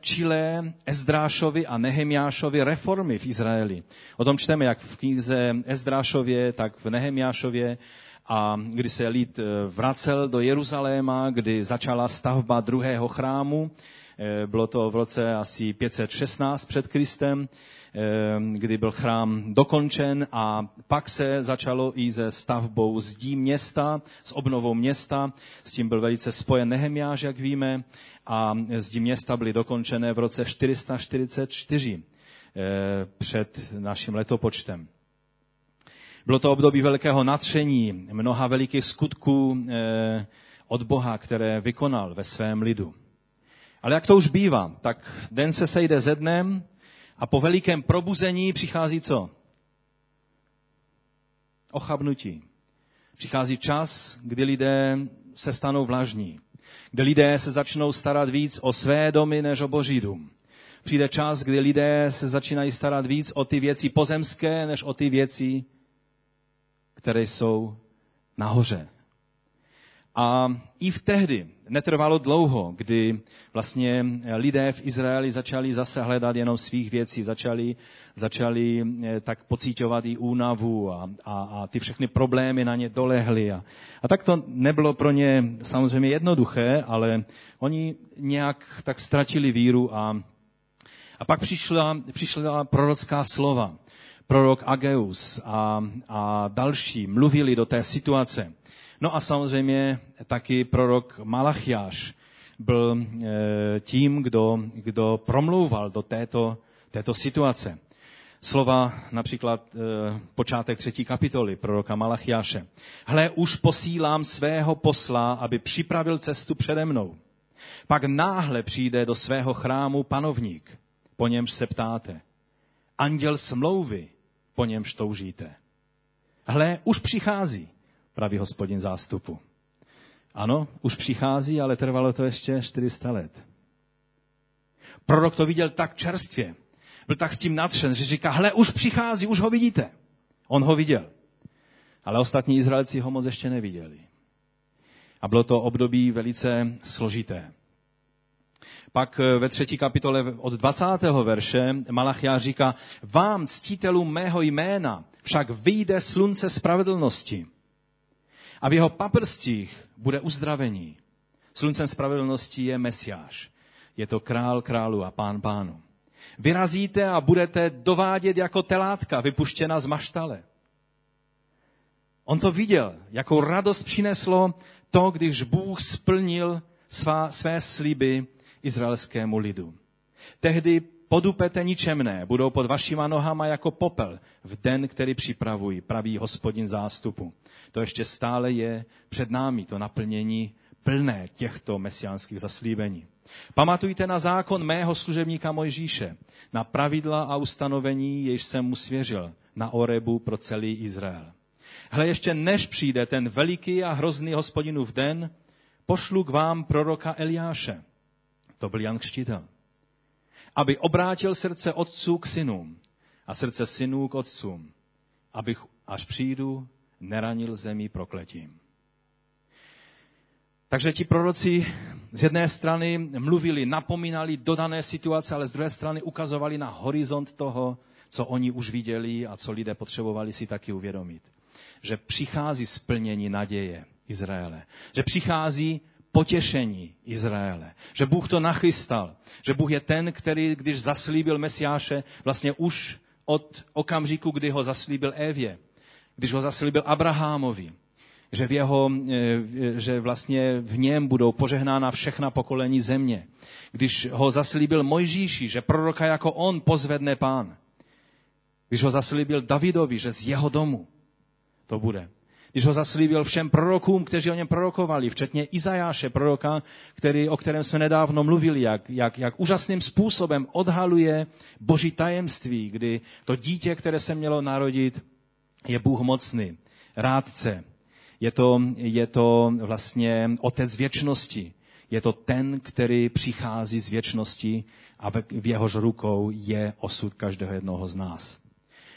Čile, Ezdrášovi a Nehemiášovi reformy v Izraeli. O tom čteme jak v knize Ezdrášově, tak v Nehemiášově a kdy se lid vracel do Jeruzaléma, kdy začala stavba druhého chrámu, bylo to v roce asi 516 před Kristem, kdy byl chrám dokončen a pak se začalo i se stavbou zdí města, s obnovou města. S tím byl velice spojen Nehemiáš, jak víme, a zdí města byly dokončené v roce 444 před naším letopočtem. Bylo to období velkého natření, mnoha velikých skutků od Boha, které vykonal ve svém lidu. Ale jak to už bývá, tak den se sejde ze dnem a po velikém probuzení přichází co? Ochabnutí. Přichází čas, kdy lidé se stanou vlažní, kdy lidé se začnou starat víc o své domy než o boží dům. Přijde čas, kdy lidé se začínají starat víc o ty věci pozemské, než o ty věci, které jsou nahoře. A i v tehdy netrvalo dlouho, kdy vlastně lidé v Izraeli začali zase hledat jenom svých věcí, začali, začali eh, tak pocítovat i únavu a, a, a ty všechny problémy na ně dolehly. A, a tak to nebylo pro ně samozřejmě jednoduché, ale oni nějak tak ztratili víru a, a pak přišla, přišla prorocká slova. Prorok Ageus a, a další mluvili do té situace. No a samozřejmě taky prorok Malachiáš byl e, tím, kdo, kdo promlouval do této, této situace. Slova například e, počátek třetí kapitoly proroka Malachiáše. Hle, už posílám svého posla, aby připravil cestu přede mnou. Pak náhle přijde do svého chrámu panovník, po němž se ptáte. Anděl smlouvy, po němž toužíte. Hle, už přichází pravý hospodin zástupu. Ano, už přichází, ale trvalo to ještě 400 let. Prorok to viděl tak čerstvě, byl tak s tím nadšen, že říká, hle, už přichází, už ho vidíte. On ho viděl. Ale ostatní Izraelci ho moc ještě neviděli. A bylo to období velice složité. Pak eh, ve třetí kapitole od 20. verše Malachia říká, vám, ctitelům mého jména, však vyjde slunce spravedlnosti a v jeho paprstích bude uzdravení. Sluncem spravedlnosti je Mesiáš. Je to král králu a pán pánu. Vyrazíte a budete dovádět jako telátka vypuštěna z maštale. On to viděl, jakou radost přineslo to, když Bůh splnil svá, své sliby izraelskému lidu. Tehdy podupete ničemné, budou pod vašima nohama jako popel v den, který připravují, pravý hospodin zástupu. To ještě stále je před námi, to naplnění plné těchto mesiánských zaslíbení. Pamatujte na zákon mého služebníka Mojžíše, na pravidla a ustanovení, jež jsem mu svěřil na Orebu pro celý Izrael. Hle, ještě než přijde ten veliký a hrozný hospodinův den, pošlu k vám proroka Eliáše. To byl Jan Křtitel aby obrátil srdce otců k synům a srdce synů k otcům, abych, až přijdu, neranil zemi prokletím. Takže ti proroci z jedné strany mluvili, napomínali dodané situace, ale z druhé strany ukazovali na horizont toho, co oni už viděli a co lidé potřebovali si taky uvědomit. Že přichází splnění naděje Izraele. Že přichází potěšení Izraele. Že Bůh to nachystal. Že Bůh je ten, který, když zaslíbil Mesiáše, vlastně už od okamžiku, kdy ho zaslíbil Evě, když ho zaslíbil Abrahamovi, že, v jeho, eh, že vlastně v něm budou požehnána všechna pokolení země. Když ho zaslíbil Mojžíši, že proroka jako on pozvedne pán. Když ho zaslíbil Davidovi, že z jeho domu to bude když ho zaslíbil všem prorokům, kteří o něm prorokovali, včetně Izajáše, proroka, který, o kterém jsme nedávno mluvili, jak, jak, jak úžasným způsobem odhaluje boží tajemství, kdy to dítě, které se mělo narodit, je Bůh mocný, rádce. Je to, je to vlastně otec věčnosti. Je to ten, který přichází z věčnosti a v jehož rukou je osud každého jednoho z nás.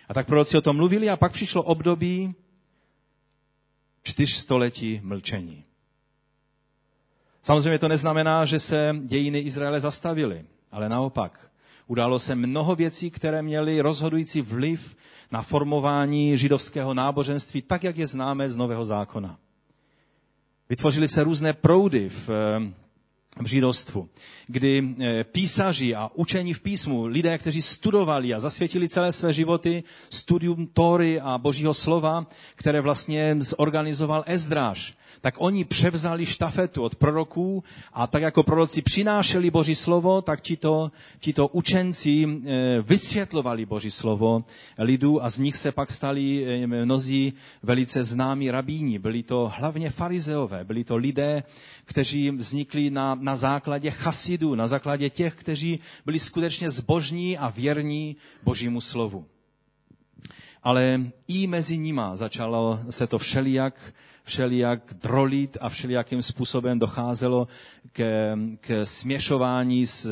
A tak proroci o tom mluvili a pak přišlo období, čtyř století mlčení. Samozřejmě to neznamená, že se dějiny Izraele zastavily. ale naopak. Událo se mnoho věcí, které měly rozhodující vliv na formování židovského náboženství, tak jak je známe z Nového zákona. Vytvořily se různé proudy v, v židovstvu, kdy eh, písaři a učení v písmu, lidé, kteří studovali a zasvětili celé své životy studium Tóry a Božího slova, které vlastně zorganizoval Ezdráž, tak oni převzali štafetu od proroků a tak jako proroci přinášeli Boží slovo, tak tito, tito učenci eh, vysvětlovali Boží slovo lidu a z nich se pak stali eh, mnozí velice známí rabíni. Byli to hlavně farizeové, byli to lidé, kteří vznikli na, na základě chasidů, na základě těch, kteří byli skutečně zbožní a věrní Božímu slovu. Ale i mezi nima začalo se to všelijak všelijak drolit a všelijakým způsobem docházelo k, k směšování s,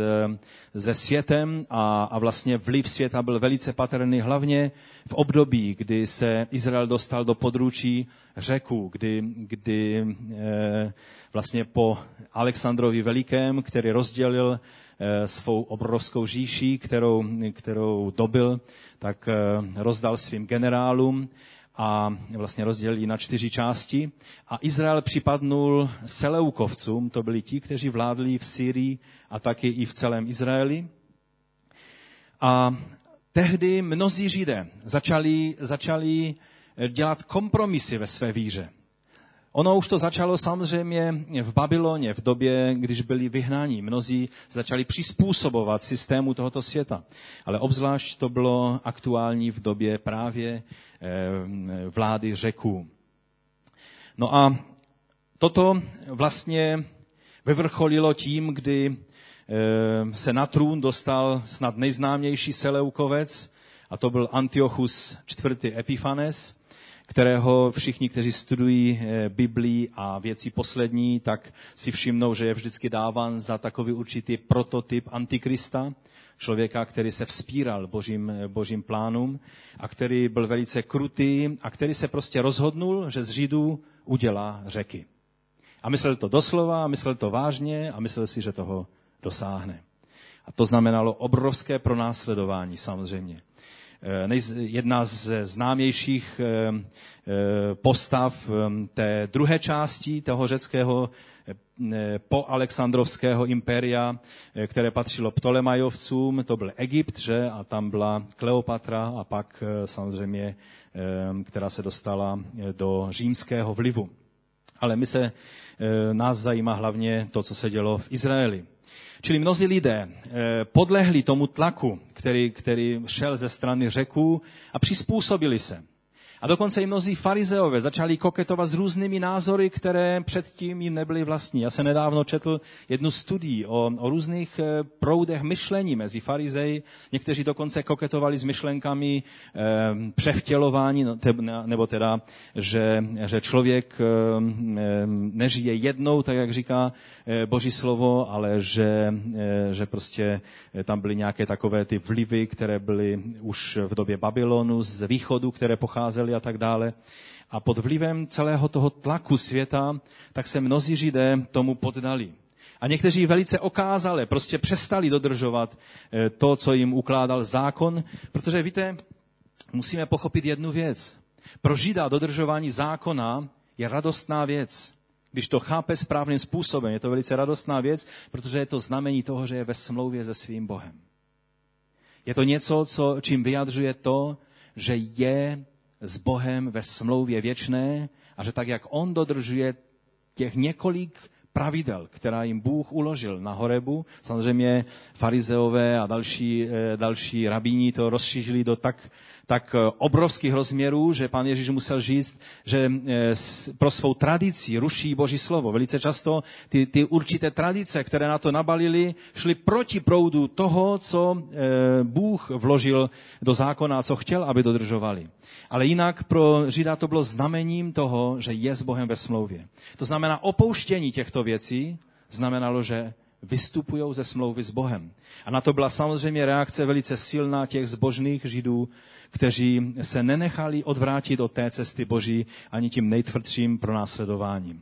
se světem a, a vlastně vliv světa byl velice patrný hlavně v období, kdy se Izrael dostal do područí řeku, kdy, kdy e, vlastně po Alexandrovi Velikém, který rozdělil e, svou obrovskou říši, kterou, kterou dobil, tak e, rozdal svým generálům a vlastně rozdělili na čtyři části. A Izrael připadnul Seleukovcům, to byli ti, kteří vládli v Syrii a taky i v celém Izraeli. A tehdy mnozí Židé začali, začali dělat kompromisy ve své víře. Ono už to začalo samozřejmě v Babyloně, v době, když byli vyhnáni. Mnozí začali přizpůsobovat systému tohoto světa. Ale obzvlášť to bylo aktuální v době právě eh, vlády řeků. No a toto vlastně vyvrcholilo tím, kdy eh, se na trůn dostal snad nejznámější Seleukovec, a to byl Antiochus IV. Epifanes, kterého všichni, kteří studují eh, Biblii a věci poslední, tak si všimnou, že je vždycky dáván za takový určitý prototyp antikrista, člověka, který se vzpíral božím, eh, božím plánům a který byl velice krutý a který se prostě rozhodnul, že z Židů udělá řeky. A myslel to doslova, myslel to vážně a myslel si, že toho dosáhne. A to znamenalo obrovské pronásledování samozřejmě. Eh, jedna z známějších eh, eh, postav té druhé části toho řeckého po Alexandrovského impéria, které patřilo Ptolemajovcům, to byl Egypt, že? A tam byla Kleopatra a pak samozřejmě, která se dostala do římského vlivu. Ale my se, nás zajímá hlavně to, co se dělo v Izraeli. Čili mnozí lidé eh, podlehli tomu tlaku, který, který šel ze strany řeků a přizpůsobili se. A dokonce i mnozí farizeové začali koketovat s různými názory, které předtím jim nebyly vlastní. Já se nedávno četl jednu studii o, o různých eh, proudech myšlení mezi farizeji. Někteří dokonce koketovali s myšlenkami eh, převtělování, no, nebo teda, že, že člověk eh, nežije jednou, tak jak říká eh, Boží slovo, ale že, eh, že prostě eh, tam byly nějaké takové ty vlivy, které byly už v době Babylonu z východu, které pocházely a tak dále. A pod vlivem celého toho tlaku světa, tak se mnozí Židé tomu poddali. A někteří velice okázale prostě přestali dodržovat eh, to, co jim ukládal zákon, protože víte, musíme pochopit jednu věc. Pro Žida dodržování zákona je radostná věc. Když to chápe správným způsobem, je to velice radostná věc, protože je to znamení toho, že je ve smlouvě se svým Bohem. Je to něco, co, čím vyjadřuje to, že je s Bohem ve smlouvě věčné a že tak, jak on dodržuje těch několik pravidel, která jim Bůh uložil na Horebu. Samozřejmě farizeové a další, eh, další rabíni to rozšířili do tak tak eh, obrovských rozměrů, že pan Ježíš musel říct, že eh, pro svou tradici ruší Boží slovo. Velice často ty, ty určité tradice, které na to nabalili, šly proti proudu toho, co Bůh vložil do zákona a co chtěl, aby dodržovali. Ale jinak pro Žida to bylo znamením toho, že je s Bohem ve smlouvě. To znamená opouštění těchto věcí, znamenalo, že vystupují ze smlouvy s Bohem. A na to byla samozřejmě reakce velice silná těch zbožných židů, kteří se nenechali odvrátit od té cesty Boží ani tím nejtvrdším pronásledováním.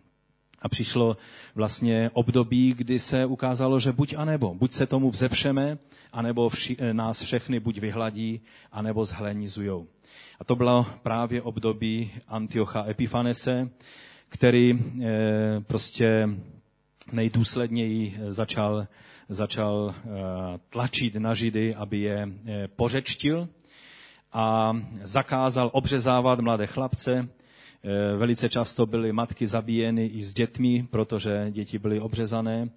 A přišlo vlastně období, kdy se ukázalo, že buď a nebo. Buď se tomu vzepřeme, anebo vši, nás všechny buď vyhladí, anebo zhlenizujou. A to bylo právě období Antiocha Epifanese, který eh, prostě nejdůsledněji začal, začal eh, tlačit na Židy, aby je eh, pořečtil a zakázal obřezávat mladé chlapce. Velice často byly matky zabíjeny i s dětmi, protože děti byly obřezané.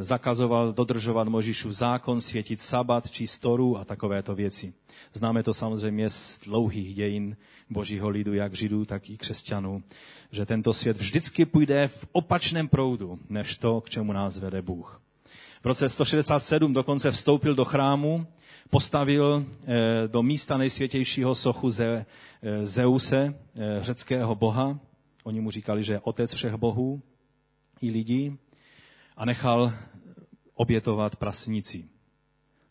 Zakazoval dodržovat Možíšův zákon, světit sabat či storu a takovéto věci. Známe to samozřejmě z dlouhých dějin božího lidu, jak židů, tak i křesťanů, že tento svět vždycky půjde v opačném proudu, než to, k čemu nás vede Bůh. V roce 167 dokonce vstoupil do chrámu, postavil eh, do místa nejsvětějšího sochu Ze, eh, Zeuse, eh, řeckého boha. Oni mu říkali, že je otec všech bohů i lidí nechal obětovat prasnici,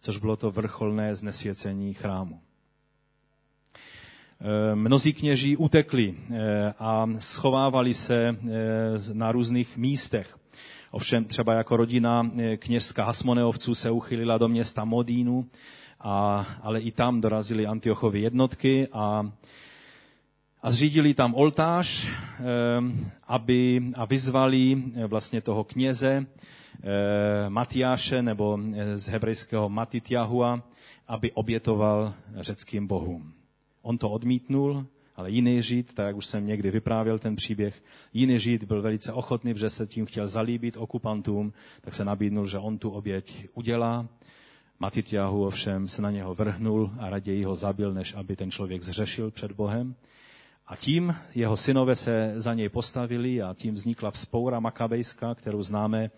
což bylo to vrcholné znesvěcení chrámu. Eh, mnozí kněží utekli eh, a schovávali se eh, na různých místech. Ovšem třeba jako rodina kněžská Hasmoneovců se uchylila do města Modínu, a, ale i tam dorazili Antiochovi jednotky a, a zřídili tam oltář aby, a vyzvali vlastně toho kněze Matiáše nebo z hebrejského Matitjahua, aby obětoval řeckým bohům. On to odmítnul, ale jiný Žid, tak jak už jsem někdy vyprávěl ten příběh, jiný Žid byl velice ochotný, že se tím chtěl zalíbit okupantům, tak se nabídnul, že on tu oběť udělá. Matityahu ovšem se na něho vrhnul a raději ho zabil, než aby ten člověk zřešil před Bohem. A tím jeho synové se za něj postavili a tím vznikla vzpoura makabejská, kterou známe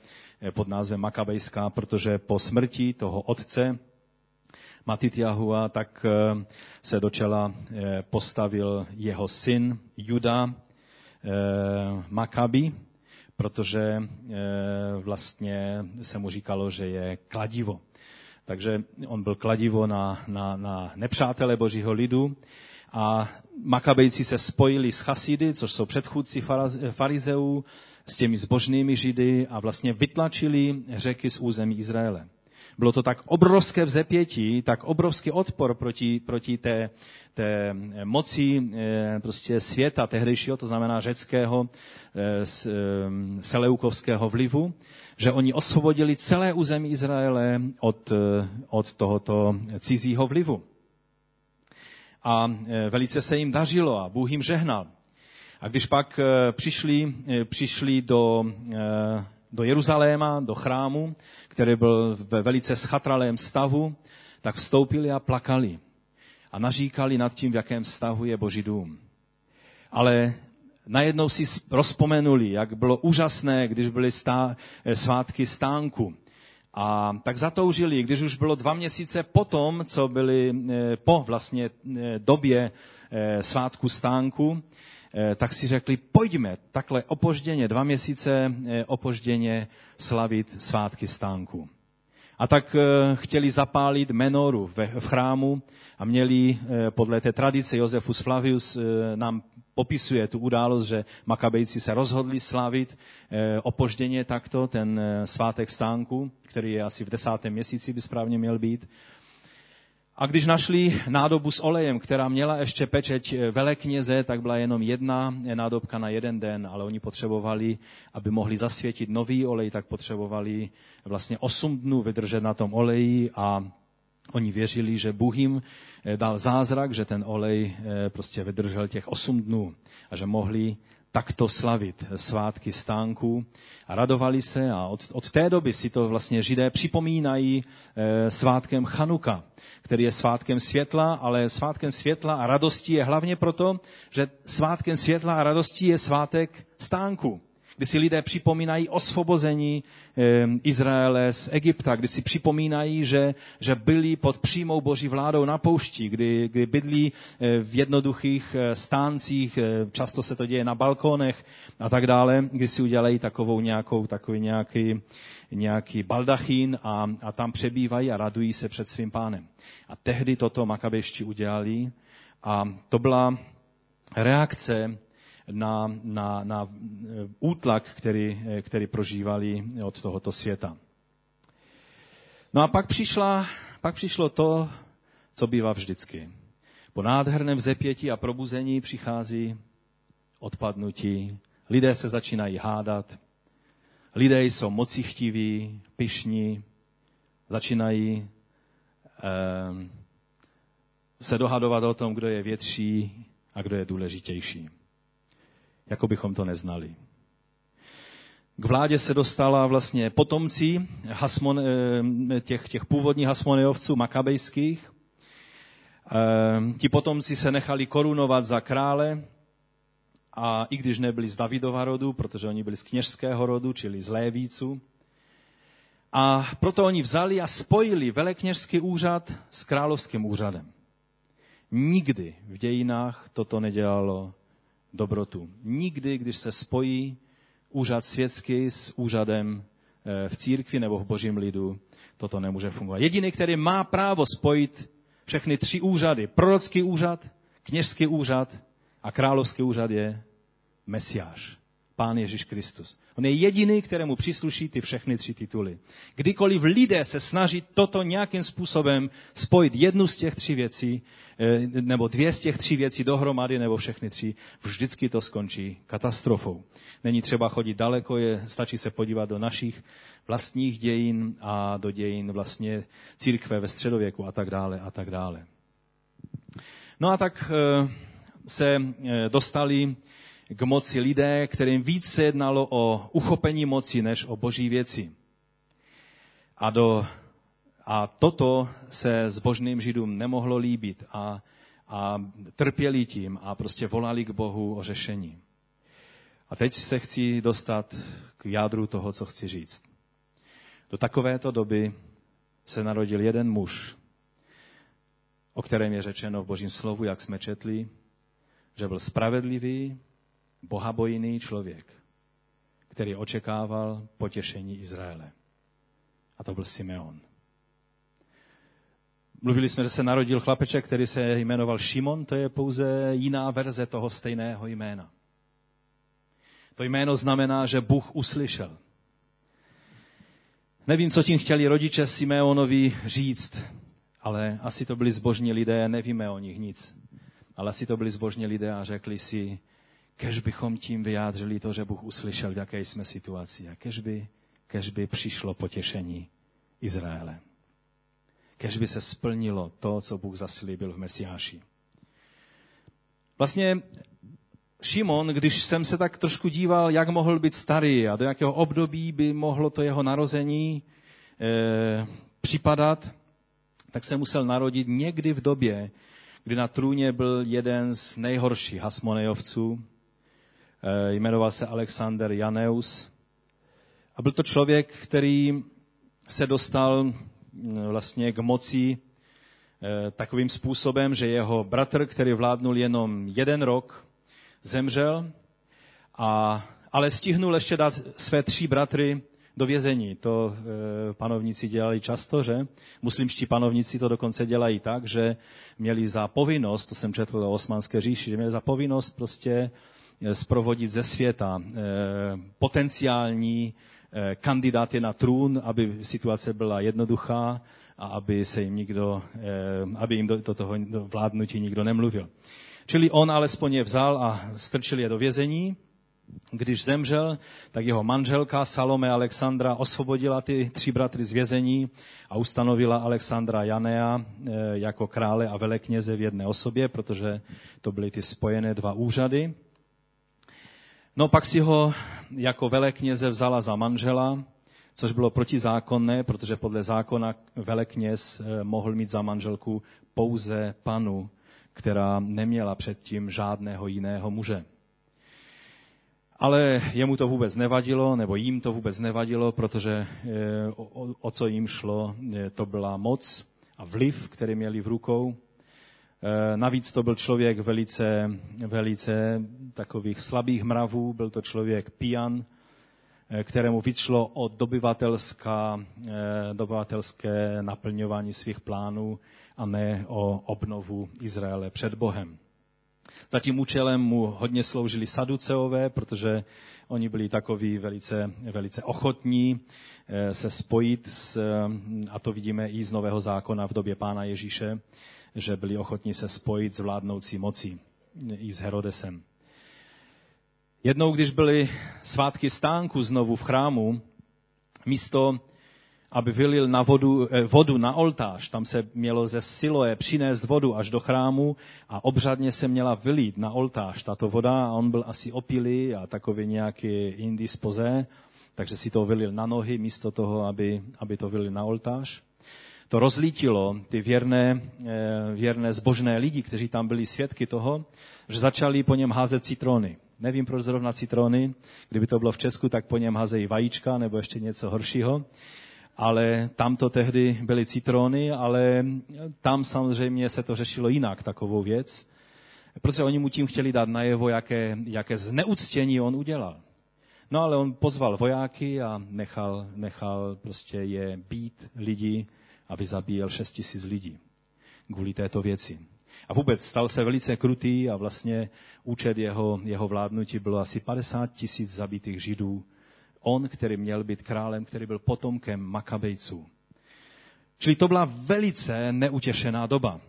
pod názvem makabejská, protože po smrti toho otce Matitjahua, tak eh, se do čela eh, postavil jeho syn Juda eh, Makabi, protože vlastně se mu říkalo, že je kladivo. Takže on byl kladivo na, na, na nepřátele božího lidu a Makabejci se spojili s Chasidy, což jsou předchůdci farizeů, s těmi zbožnými židy a vlastně vytlačili řeky z území Izraele. Bylo to tak obrovské vzepětí, tak obrovský odpor proti, proti té, té moci eh, prostě světa tehdejšího, to znamená řeckého, eh, eh, seleukovského vlivu, že oni osvobodili celé území Izraele od, od tohoto cizího vlivu. A velice se jim dařilo a Bůh jim žehnal. A když pak přišli, přišli do, do Jeruzaléma, do chrámu, který byl ve velice schatralém stavu, tak vstoupili a plakali a naříkali nad tím, v jakém stavu je Boží dům. Ale najednou si rozpomenuli, jak bylo úžasné, když byly stá, svátky stánku. A tak zatoužili, když už bylo dva měsíce potom, co byly eh, po vlastně eh, době eh, svátku stánku, tak si řekli, pojďme takhle opožděně, dva měsíce opožděně slavit svátky stánku. A tak eh, chtěli zapálit menoru v chrámu a měli podle té tradice Josefus Flavius nám popisuje tu událost, že makabejci se rozhodli slavit opožděně takto ten svátek stánku, který je asi v desátém měsíci by správně měl být. A když našli nádobu s olejem, která měla ještě pečeť velekněze, tak byla jenom jedna nádobka na jeden den, ale oni potřebovali, aby mohli zasvětit nový olej, tak potřebovali vlastně osm dnů vydržet na tom oleji a oni věřili, že Bůh jim eh, dal zázrak, že ten olej eh, prostě vydržel těch osm dnů a že mohli takto slavit svátky stánků a radovali se a od, od té doby si to vlastně židé připomínají e, svátkem Chanuka, který je svátkem světla, ale svátkem světla a radosti je hlavně proto, že svátkem světla a radosti je svátek stánku kdy si lidé připomínají osvobození Izraele z Egypta, kdy si připomínají, že, že byli pod přímou boží vládou na poušti, kdy, kdy bydlí v jednoduchých stáncích, často se to děje na balkónech a tak dále, kdy si udělají takovou nějakou, takový nějaký, nějaký baldachín a, a tam přebývají a radují se před svým pánem. A tehdy toto makabešti udělali a to byla reakce na, na, na útlak, který, který prožívali od tohoto světa. No a pak, přišla, pak přišlo to, co bývá vždycky. Po nádherném zepětí a probuzení přichází odpadnutí. Lidé se začínají hádat. Lidé jsou mocichtiví, pišní, začínají eh, se dohadovat o tom, kdo je větší a kdo je důležitější. Jako bychom to neznali. K vládě se dostala vlastně potomci hasmon, eh, těch, těch původních hasmoneovců makabejských. Eh, ti potomci se nechali korunovat za krále a i když nebyli z Davidova rodu, protože oni byli z kněžského rodu, čili z Lévíců, a proto oni vzali a spojili velekněžský úřad s královským úřadem. Nikdy v dějinách toto nedělalo dobrotu. Nikdy, když se spojí úřad světský s úřadem eh, v církvi nebo v božím lidu, toto nemůže fungovat. Jediný, který má právo spojit všechny tři úřady, prorocký úřad, kněžský úřad a královský úřad je Mesiáš. Pán Ježíš Kristus. On je jediný, kterému přísluší ty všechny tři tituly. Kdykoliv lidé se snaží toto nějakým způsobem spojit jednu z těch tří věcí, eh, nebo dvě z těch tří věcí dohromady, nebo všechny tři, vždycky to skončí katastrofou. Není třeba chodit daleko, je, stačí se podívat do našich vlastních dějin a do dějin vlastně církve ve středověku a tak dále a tak dále. No a tak eh, se eh, dostali k moci lidé, kterým více jednalo o uchopení moci než o boží věci. A, do, a toto se zbožným židům nemohlo líbit a, a trpěli tím a prostě volali k Bohu o řešení. A teď se chci dostat k jádru toho, co chci říct. Do takovéto doby se narodil jeden muž, o kterém je řečeno v Božím slovu, jak jsme četli, že byl spravedlivý, bohabojný člověk, který očekával potěšení Izraele. A to byl Simeon. Mluvili jsme, že se narodil chlapeček, který se jmenoval Šimon, to je pouze jiná verze toho stejného jména. To jméno znamená, že Bůh uslyšel. Nevím, co tím chtěli rodiče Simeonovi říct, ale asi to byli zbožní lidé, nevíme o nich nic. Ale asi to byli zbožní lidé a řekli si, kež bychom tím vyjádřili to, že Bůh uslyšel, v jaké jsme situaci a kež by, kež by přišlo potěšení Izraele. Kež by se splnilo to, co Bůh zaslíbil v Mesiáši. Vlastně Šimon, když jsem se tak trošku díval, jak mohl být starý a do jakého období by mohlo to jeho narození e, připadat, tak se musel narodit někdy v době, kdy na trůně byl jeden z nejhorších hasmonejovců, jmenoval se Alexander Janeus. A byl to člověk, který se dostal mm, vlastně k moci eh, takovým způsobem, že jeho bratr, který vládnul jenom jeden rok, zemřel, a, ale stihnul ještě dát své tři bratry do vězení. To e, panovníci dělali často, že? Muslimští panovníci to dokonce dělají tak, že měli za povinnost, to jsem četl o osmanské říši, že měli za povinnost prostě sprovodit ze světa eh, potenciální eh, kandidáty na trůn, aby situace byla jednoduchá a aby se jim nikdo, eh, aby jim do toho vládnutí nikdo nemluvil. Čili on alespoň je vzal a strčil je do vězení. Když zemřel, tak jeho manželka Salome Alexandra osvobodila ty tři bratry z vězení a ustanovila Alexandra Janea jako krále a velekněze v jedné osobě, protože to byly ty spojené dva úřady. No pak si ho jako velekněze vzala za manžela, což bylo protizákonné, protože podle zákona velekněz eh, mohl mít za manželku pouze panu, která neměla předtím žádného jiného muže. Ale jemu to vůbec nevadilo, nebo jim to vůbec nevadilo, protože eh, o, o co jim šlo, eh, to byla moc a vliv, který měli v rukou. Eh, navíc to byl člověk velice, velice takových slabých mravů, byl to člověk pijan, eh, kterému vyšlo o dobyvatelská, eh, dobyvatelské naplňování svých plánů a ne o obnovu Izraele před Bohem. Za tím účelem mu hodně sloužili saduceové, protože oni byli takoví velice, velice ochotní se spojit, s, a to vidíme i z Nového zákona v době pána Ježíše, že byli ochotní se spojit s vládnoucí mocí i s Herodesem. Jednou, když byly svátky stánku znovu v chrámu, místo aby vylil na vodu, eh, vodu na oltář. Tam se mělo ze Siloe přinést vodu až do chrámu a obřadně se měla vylít na oltář tato voda a on byl asi opilý a takový nějaký indispoze, takže si to vylil na nohy místo toho, aby, aby to vylil na oltář. To rozlítilo ty věrné, eh, věrné zbožné lidi, kteří tam byli svědky toho, že začali po něm házet citrony. Nevím, proč zrovna citrony. Kdyby to bylo v Česku, tak po něm házejí vajíčka nebo ještě něco horšího ale tam to tehdy byly citrony, ale tam samozřejmě se to řešilo jinak, takovou věc, protože oni mu tím chtěli dát najevo, jaké, jaké zneuctění on udělal. No ale on pozval vojáky a nechal, nechal prostě je být lidi, aby zabíjel 6 tisíc lidí kvůli této věci. A vůbec stal se velice krutý a vlastně účet jeho, jeho vládnutí bylo asi 50 tisíc zabitých židů on, který měl být králem, který byl potomkem Makabejců. Čili to byla velice neutěšená doba.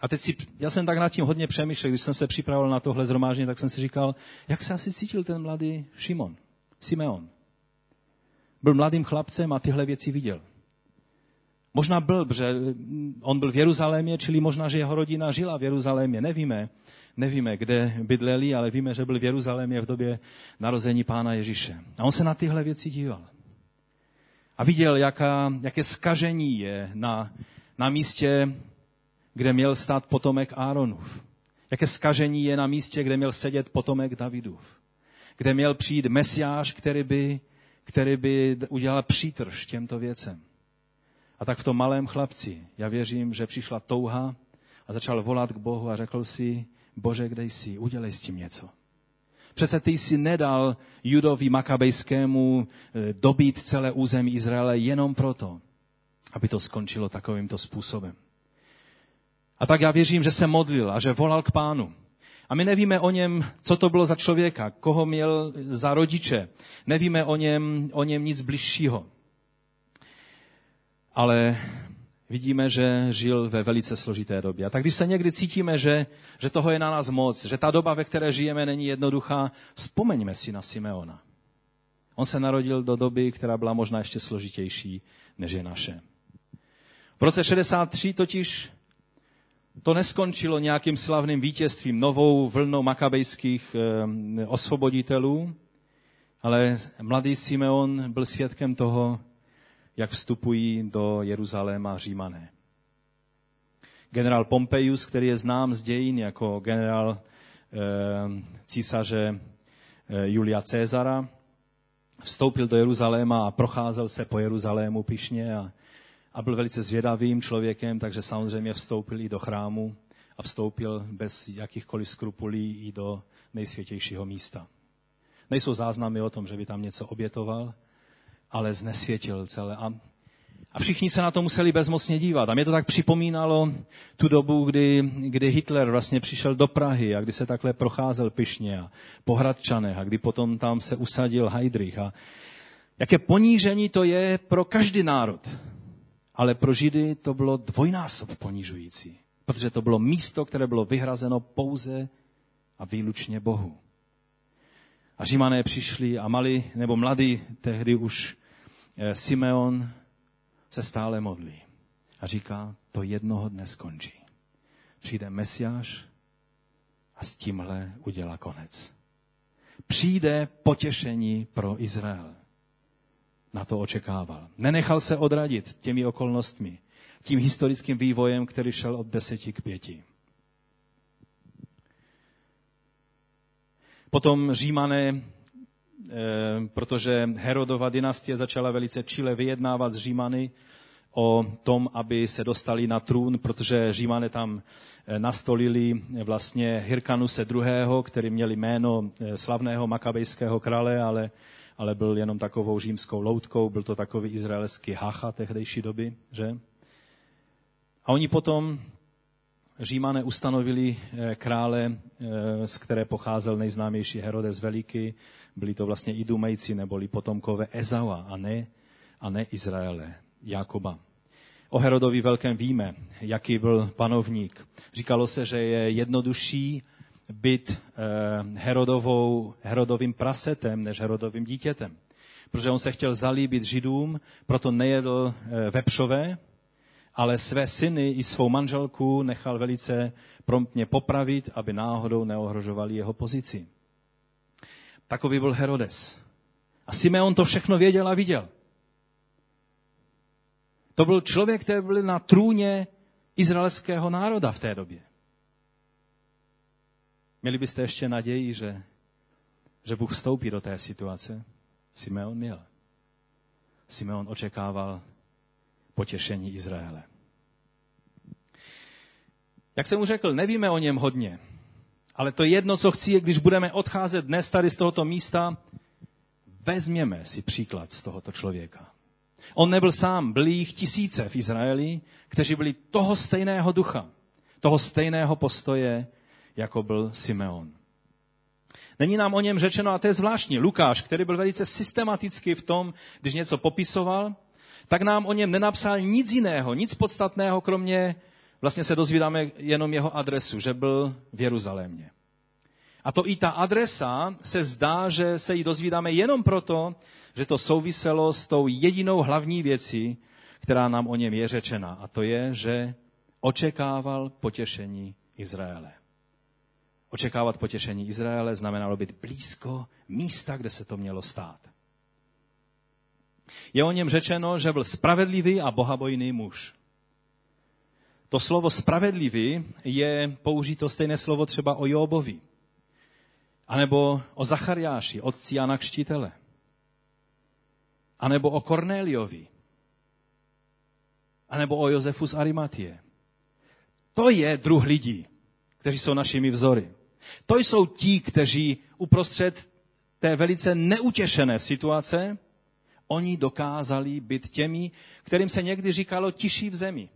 A teď si, já jsem tak nad tím hodně přemýšlel, když jsem se připravoval na tohle zhromáždění, tak jsem si říkal, jak se asi cítil ten mladý Šimon, Simeon. Byl mladým chlapcem a tyhle věci viděl. Možná byl, že on byl v Jeruzalémě, čili možná, že jeho rodina žila v Jeruzalémě, nevíme. Nevíme, kde bydleli, ale víme, že byl v Jeruzalémě v době narození pána Ježíše. A on se na tyhle věci díval. A viděl, jaká, jaké skažení je na, na místě, kde měl stát potomek Áronův. Jaké skažení je na místě, kde měl sedět potomek Davidův. Kde měl přijít mesiáš, který by, který by udělal přítrž těmto věcem. A tak v tom malém chlapci, já věřím, že přišla touha a začal volat k Bohu a řekl si, Bože, kde jsi, udělej s tím něco. Přece ty jsi nedal Judovi Makabejskému eh, dobít celé území Izraele jenom proto, aby to skončilo takovýmto způsobem. A tak já věřím, že se modlil a že volal k pánu. A my nevíme o něm, co to bylo za člověka, koho měl za rodiče. Nevíme o něm, o něm nic bližšího. Ale vidíme, že žil ve velice složité době. A tak když se někdy cítíme, že, že toho je na nás moc, že ta doba, ve které žijeme, není jednoduchá, vzpomeňme si na Simeona. On se narodil do doby, která byla možná ještě složitější, než je naše. V roce 63 totiž to neskončilo nějakým slavným vítězstvím, novou vlnou makabejských eh, osvoboditelů, ale mladý Simeon byl svědkem toho, jak vstupují do Jeruzaléma římané. Generál Pompeius, který je znám z dějin jako generál e, císaře e, Julia Cezara, vstoupil do Jeruzaléma a procházel se po Jeruzalému pišně a, a byl velice zvědavým člověkem, takže samozřejmě vstoupil i do chrámu a vstoupil bez jakýchkoliv skrupulí i do nejsvětějšího místa. Nejsou záznamy o tom, že by tam něco obětoval, ale znesvětil celé. A, a všichni se na to museli bezmocně dívat. A mě to tak připomínalo tu dobu, kdy, kdy Hitler vlastně přišel do Prahy a kdy se takhle procházel pyšně a po Hradčanech a kdy potom tam se usadil Heidrich. A jaké ponížení to je pro každý národ. Ale pro Židy to bylo dvojnásob ponižující. Protože to bylo místo, které bylo vyhrazeno pouze a výlučně Bohu. A římané přišli a mali, nebo mladý tehdy už Eh, Simeon se stále modlí a říká, to jednoho dne skončí. Přijde Mesiáš a s tímhle udělá konec. Přijde potěšení pro Izrael. Na to očekával. Nenechal se odradit těmi okolnostmi, tím historickým vývojem, který šel od deseti k pěti. Potom římané Eh, protože Herodova dynastie začala velice čile vyjednávat s Římany o tom, aby se dostali na trůn, protože Římané tam eh, nastolili vlastně Hirkanuse II., který měl jméno eh, slavného makabejského krále, ale, ale byl jenom takovou římskou loutkou, byl to takový izraelský hacha tehdejší doby, že? A oni potom Římané ustanovili eh, krále, eh, z které pocházel nejznámější Herodes Veliký. Byli to vlastně Idumejci neboli potomkové Ezaua a ne, a ne Izraele, Jakoba. O Herodovi velkém víme, jaký byl panovník. Říkalo se, že je jednodušší být Herodovou, Herodovým prasetem než Herodovým dítětem. Protože on se chtěl zalíbit židům, proto nejedl vepřové, ale své syny i svou manželku nechal velice promptně popravit, aby náhodou neohrožovali jeho pozici. Takový byl Herodes. A Simeon to všechno věděl a viděl. To byl člověk, který byl na trůně izraelského národa v té době. Měli byste ještě naději, že, že Bůh vstoupí do té situace? Simeon měl. Simeon očekával potěšení Izraele. Jak jsem mu řekl, nevíme o něm hodně, ale to jedno, co chci, je, když budeme odcházet dnes tady z tohoto místa, vezměme si příklad z tohoto člověka. On nebyl sám, byli jich tisíce v Izraeli, kteří byli toho stejného ducha, toho stejného postoje, jako byl Simeon. Není nám o něm řečeno, a to je zvláštní, Lukáš, který byl velice systematický v tom, když něco popisoval, tak nám o něm nenapsal nic jiného, nic podstatného, kromě, vlastně se dozvídáme jenom jeho adresu, že byl v Jeruzalémě. A to i ta adresa se zdá, že se ji dozvídáme jenom proto, že to souviselo s tou jedinou hlavní věcí, která nám o něm je řečena. A to je, že očekával potěšení Izraele. Očekávat potěšení Izraele znamenalo být blízko místa, kde se to mělo stát. Je o něm řečeno, že byl spravedlivý a bohabojný muž. To slovo spravedlivý je použito stejné slovo třeba o Jobovi. A nebo o Zachariáši, otci Jana Kštítele. A nebo o Kornéliovi. A nebo o Josefu z Arimatie. To je druh lidí, kteří jsou našimi vzory. To jsou ti, kteří uprostřed té velice neutěšené situace Oni dokázali být těmi, kterým se někdy říkalo tiší v zemi.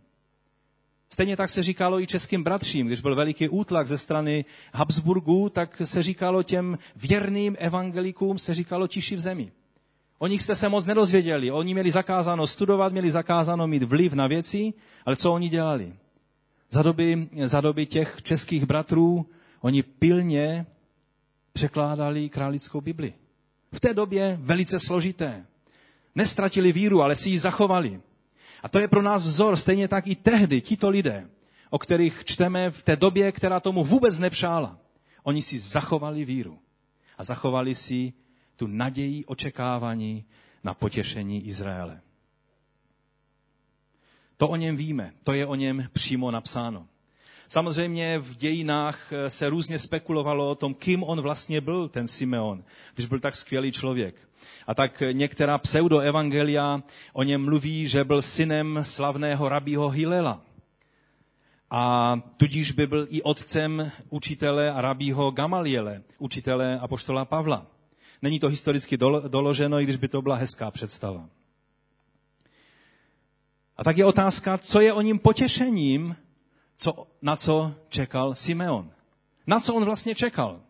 Stejně tak se říkalo i českým bratřím, když byl veliký útlak ze strany Habsburgů, tak se říkalo těm věrným evangelikům, se říkalo tiší v zemi. O nich jste se moc nedozvěděli. Oni měli zakázáno studovat, měli zakázáno mít vliv na věci, ale co oni dělali? Za doby, za doby těch českých bratrů oni pilně překládali králickou Bibli. V té době velice složité. Nestratili víru, ale si ji zachovali. A to je pro nás vzor, stejně tak i tehdy tito lidé, o kterých čteme v té době, která tomu vůbec nepřála. Oni si zachovali víru a zachovali si tu naději očekávání na potěšení Izraele. To o něm víme, to je o něm přímo napsáno. Samozřejmě v dějinách se různě spekulovalo o tom, kým on vlastně byl, ten Simeon, když byl tak skvělý člověk. A tak některá pseudoevangelia o něm mluví, že byl synem slavného rabího Hilela. A tudíž by byl i otcem učitele a rabího Gamaliele, učitele apoštola Pavla. Není to historicky doloženo, i když by to byla hezká představa. A tak je otázka, co je o ním potěšením, co, na co čekal Simeon. Na co on vlastně čekal?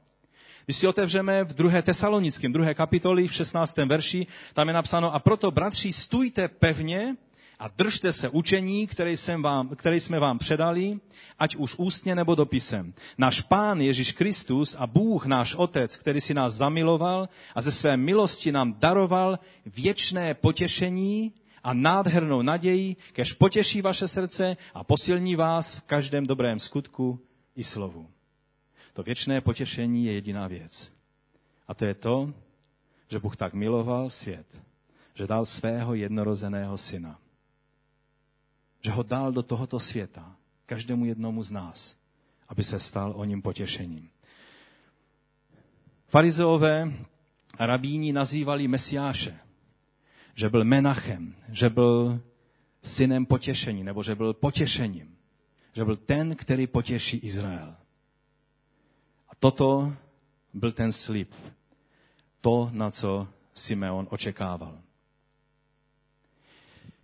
Když si otevřeme v druhé tesalonickém, druhé kapitoli, v 16. verši, tam je napsáno, a proto, bratři, stůjte pevně a držte se učení, které, jsem vám, které jsme vám předali, ať už ústně nebo dopisem. Náš Pán Ježíš Kristus a Bůh, náš Otec, který si nás zamiloval a ze své milosti nám daroval věčné potěšení a nádhernou naději, kež potěší vaše srdce a posilní vás v každém dobrém skutku i slovu. To věčné potěšení je jediná věc. A to je to, že Bůh tak miloval svět, že dal svého jednorozeného syna. Že ho dal do tohoto světa, každému jednomu z nás, aby se stal o ním potěšením. Farizeové a rabíni nazývali Mesiáše, že byl Menachem, že byl synem potěšení, nebo že byl potěšením, že byl ten, který potěší Izrael toto byl ten slib. To, na co Simeon očekával.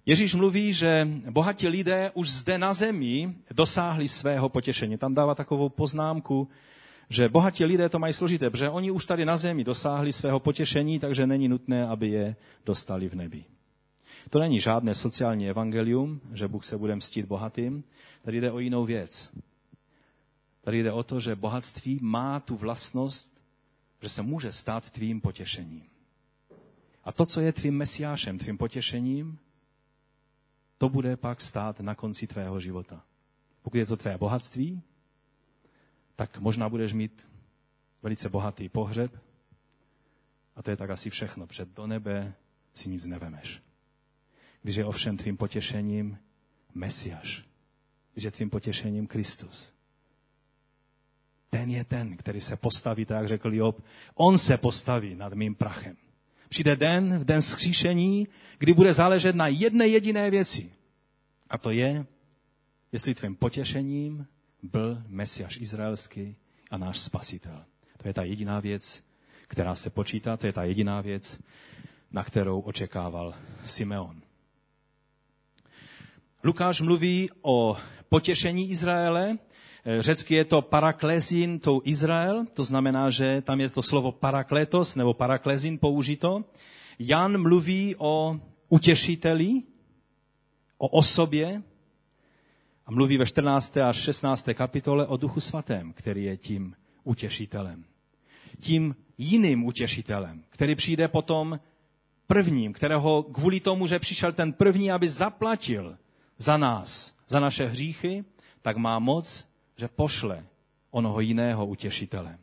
Ježíš mluví, že bohatí lidé už zde na zemi dosáhli svého potěšení. Tam dává takovou poznámku, že bohatí lidé to mají složité, protože oni už tady na zemi dosáhli svého potěšení, takže není nutné, aby je dostali v nebi. To není žádné sociální evangelium, že Bůh se bude mstít bohatým. Tady jde o jinou věc. Tady jde o to, že bohatství má tu vlastnost, že se může stát tvým potěšením. A to, co je tvým mesiášem, tvým potěšením, to bude pak stát na konci tvého života. Pokud je to tvé bohatství, tak možná budeš mít velice bohatý pohřeb a to je tak asi všechno. Před do nebe si nic nevemeš. Když je ovšem tvým potěšením Mesiáš, když je tvým potěšením Kristus, ten je ten, který se postaví, tak jak řekl Job, on se postaví nad mým prachem. Přijde den, v den skříšení, kdy bude záležet na jedné jediné věci. A to je, jestli tvým potěšením byl Mesiáš izraelský a náš spasitel. To je ta jediná věc, která se počítá, to je ta jediná věc, na kterou očekával Simeon. Lukáš mluví o potěšení Izraele. Řecky je to paraklesin, to Izrael, to znamená, že tam je to slovo parakletos nebo paraklesin použito. Jan mluví o utěšiteli, o osobě a mluví ve 14. až 16. kapitole o Duchu Svatém, který je tím utěšitelem. Tím jiným utěšitelem, který přijde potom prvním, kterého kvůli tomu, že přišel ten první, aby zaplatil za nás, za naše hříchy, tak má moc, že pošle onoho jiného utěšitele.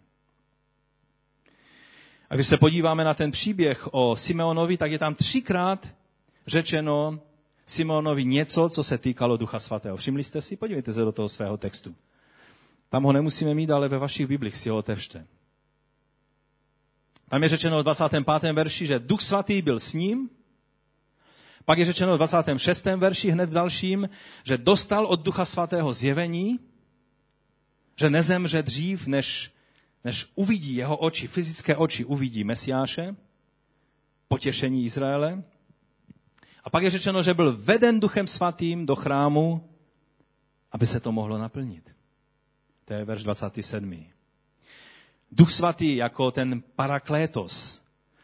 A když se podíváme na ten příběh o Simeonovi, tak je tam třikrát řečeno Simeonovi něco, co se týkalo Ducha Svatého. Všimli jste si? Podívejte se do toho svého textu. Tam ho nemusíme mít, ale ve vašich biblích si ho otevřte. Tam je řečeno v 25. verši, že Duch Svatý byl s ním pak je řečeno v 26. verši hned v dalším, že dostal od Ducha Svatého zjevení, že nezemře dřív, než, než uvidí jeho oči, fyzické oči uvidí Mesiáše, potěšení Izraele. A pak je řečeno, že byl veden Duchem Svatým do chrámu, aby se to mohlo naplnit. To je verš 27. Duch Svatý jako ten paraklétos,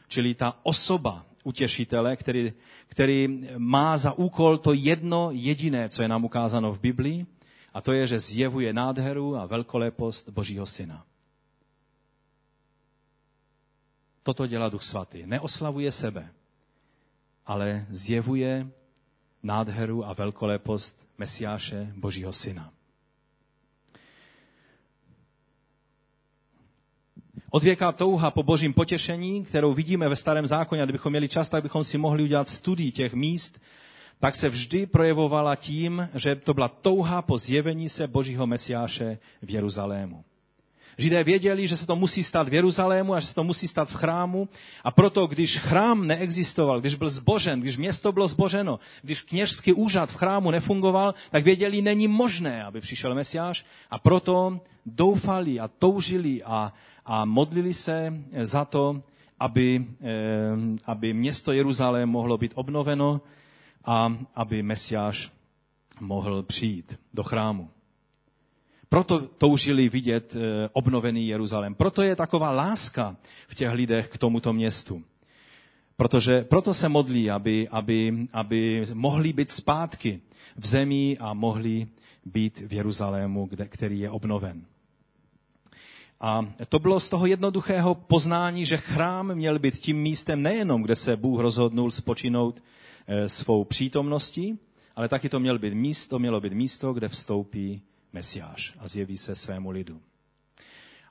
čili ta osoba, utěšitele, který, který má za úkol to jedno jediné, co je nám ukázáno v Biblii, a to je, že zjevuje nádheru a velkolepost Božího Syna. Toto dělá Duch Svatý. Neoslavuje sebe, ale zjevuje nádheru a velkolepost Mesiáše Božího Syna. Odvěká touha po božím potěšení, kterou vidíme ve starém zákoně, a kdybychom měli čas, tak bychom si mohli udělat studii těch míst, tak se vždy projevovala tím, že to byla touha po zjevení se Božího Mesiáše v Jeruzalému. Židé věděli, že se to musí stát v Jeruzalému a že se to musí stát v chrámu. A proto, když chrám neexistoval, když byl zbožen, když město bylo zboženo, když kněžský úřad v chrámu nefungoval, tak věděli, není možné, aby přišel Mesiáš. A proto doufali a toužili a, a modlili se za to, aby, eh, aby město Jeruzalém mohlo být obnoveno a aby Mesiáš mohl přijít do chrámu. Proto toužili vidět eh, obnovený Jeruzalém. Proto je taková láska v těch lidech k tomuto městu. Protože proto se modlí, aby, aby, aby mohli být zpátky v zemi a mohli být v Jeruzalému, kde, který je obnoven. A to bylo z toho jednoduchého poznání, že chrám měl být tím místem nejenom, kde se Bůh rozhodnul spočinout svou přítomností, ale taky to mělo být místo, mělo být místo, kde vstoupí Mesiáš a zjeví se svému lidu.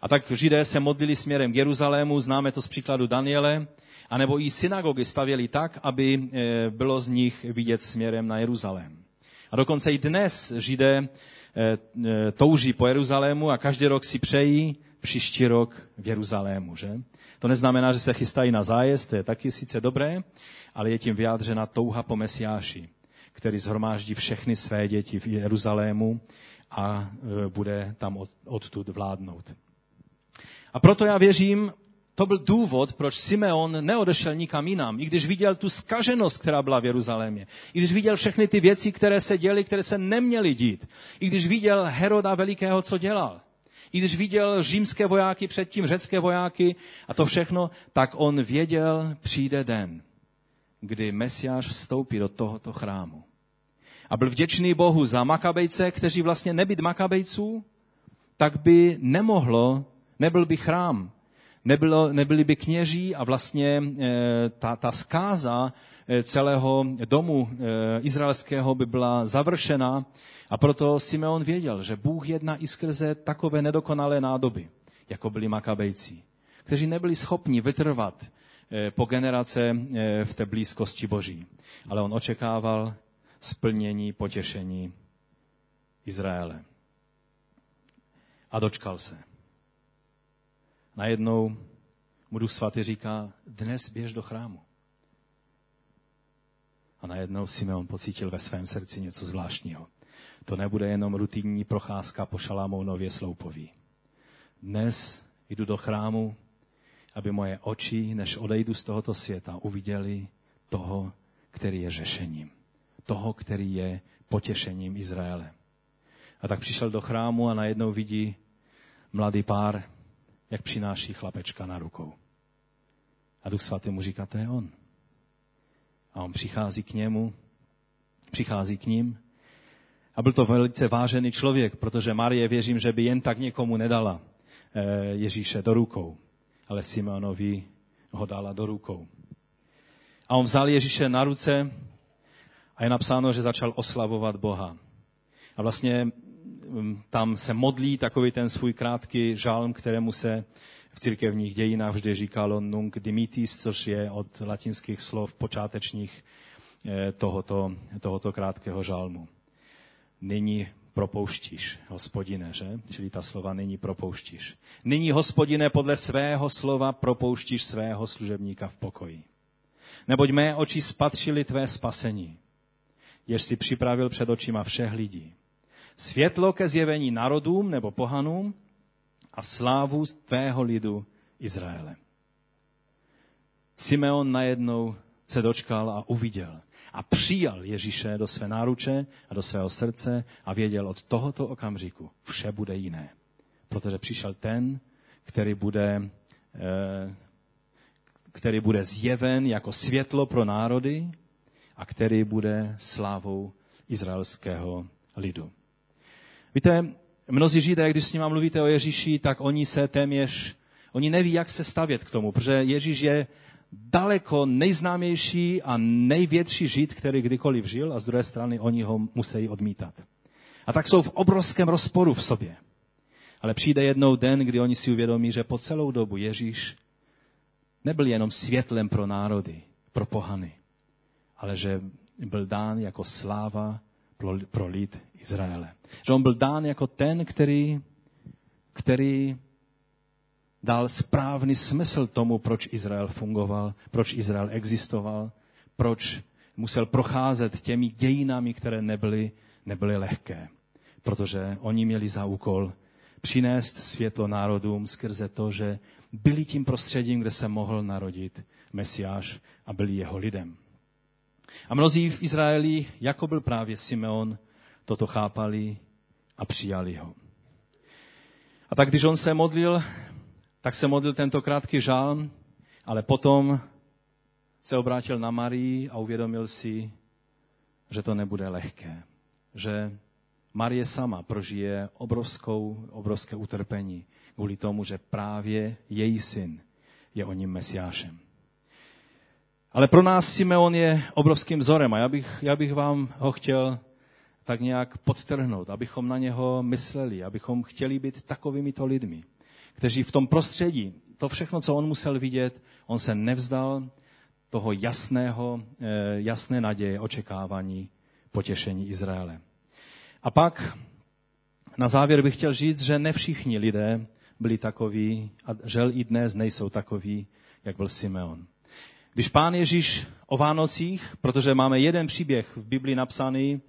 A tak židé se modlili směrem k Jeruzalému, známe to z příkladu Daniele, anebo i synagogy stavěli tak, aby eh, bylo z nich vidět směrem na Jeruzalém. A dokonce i dnes židé eh, touží po Jeruzalému a každý rok si přejí příští rok v Jeruzalému. Že? To neznamená, že se chystají na zájezd, to je taky sice dobré, ale je tím vyjádřena touha po Mesiáši, který zhromáždí všechny své děti v Jeruzalému a e, bude tam od, odtud vládnout. A proto já věřím, To byl důvod, proč Simeon neodešel nikam jinam, i když viděl tu skaženost, která byla v Jeruzalémě. I když viděl všechny ty věci, které se děly, které se neměly dít. I když viděl Heroda Velikého, co dělal. I když viděl římské vojáky, předtím řecké vojáky a to všechno, tak on věděl, přijde den, kdy Mesiáš vstoupí do tohoto chrámu. A byl vděčný Bohu za Makabejce, kteří vlastně nebyt Makabejců, tak by nemohlo, nebyl by chrám, nebylo, nebyli by kněží a vlastně e, ta, ta zkáza e, celého domu e, izraelského by byla završena a proto Simeon věděl, že Bůh jedná i skrze takové nedokonalé nádoby, jako byli makabejci, kteří nebyli schopni vytrvat po generace v té blízkosti Boží. Ale on očekával splnění, potěšení Izraele. A dočkal se. Najednou mu Duch Svatý říká, dnes běž do chrámu. A najednou Simeon pocítil ve svém srdci něco zvláštního. To nebude jenom rutinní procházka po Šalamounově sloupoví. Dnes jdu do chrámu, aby moje oči, než odejdu z tohoto světa, uviděli toho, který je řešením. Toho, který je potěšením Izraele. A tak přišel do chrámu a najednou vidí mladý pár, jak přináší chlapečka na rukou. A Duch Svatý mu říká, to je on. A on přichází k němu, přichází k ním. A byl to velice vážený člověk, protože Marie věřím, že by jen tak někomu nedala eh, Ježíše do rukou. Ale Simeonovi ho dala do rukou. A on vzal Ježíše na ruce a je napsáno, že začal oslavovat Boha. A vlastně Mm, tam se modlí takový ten svůj krátký žálm, kterému se v církevních dějinách vždy říkalo nunc dimitis, což je od latinských slov počátečních eh, tohoto, tohoto krátkého žálmu. Nyní propouštíš, hospodine, že? Čili ta slova nyní propouštíš. Nyní, hospodine, podle svého slova propouštíš svého služebníka v pokoji. Neboť mé oči spatřily tvé spasení, jež si připravil před očima všech lidí světlo ke zjevení národům nebo pohanům a slávu z tvého lidu Izraele. Simeon najednou se dočkal a uviděl a přijal Ježíše do své náruče a do svého srdce a věděl od tohoto okamžiku vše bude jiné. Protože přišel ten, který bude, eh, který bude zjeven jako světlo pro národy a který bude slávou izraelského lidu. Víte, mnozí Židé, když s nimi mluvíte o Ježíši, tak oni se téměř, oni neví, jak se stavět k tomu, protože Ježíš je daleko nejznámější a největší Žid, který kdykoliv žil a z druhé strany oni ho musí odmítat. A tak jsou v obrovském rozporu v sobě. Ale přijde jednou den, kdy oni si uvědomí, že po celou dobu Ježíš nebyl jenom světlem pro národy, pro pohany, ale že byl dán jako sláva pro lid Izraele. Že on byl dán jako ten, který, který dal správný smysl tomu, proč Izrael fungoval, proč Izrael existoval, proč musel procházet těmi dějinami, které nebyly, nebyly lehké. Protože oni měli za úkol přinést světlo národům skrze to, že byli tím prostředím, kde se mohl narodit Mesiáš a byli jeho lidem. A mnozí v Izraeli, jako byl právě Simeon, toto chápali a přijali ho. A tak když on se modlil, tak se modlil tento krátký žálm, ale potom se obrátil na Marii a uvědomil si, že to nebude lehké. Že Marie sama prožije obrovskou, obrovské utrpení kvůli tomu, že právě její syn je o ním mesiášem. Ale pro nás Simeon je obrovským vzorem a já bych, já bych vám ho chtěl tak nějak podtrhnout, abychom na něho mysleli, abychom chtěli být takovými to lidmi, kteří v tom prostředí, to všechno, co on musel vidět, on se nevzdal toho jasného, eh, jasné naděje, očekávání, potěšení Izraele. A pak na závěr bych chtěl říct, že ne všichni lidé byli takoví a žel i dnes nejsou takoví, jak byl Simeon. Když pán Ježíš o Vánocích, protože máme jeden příběh v Biblii napsaný,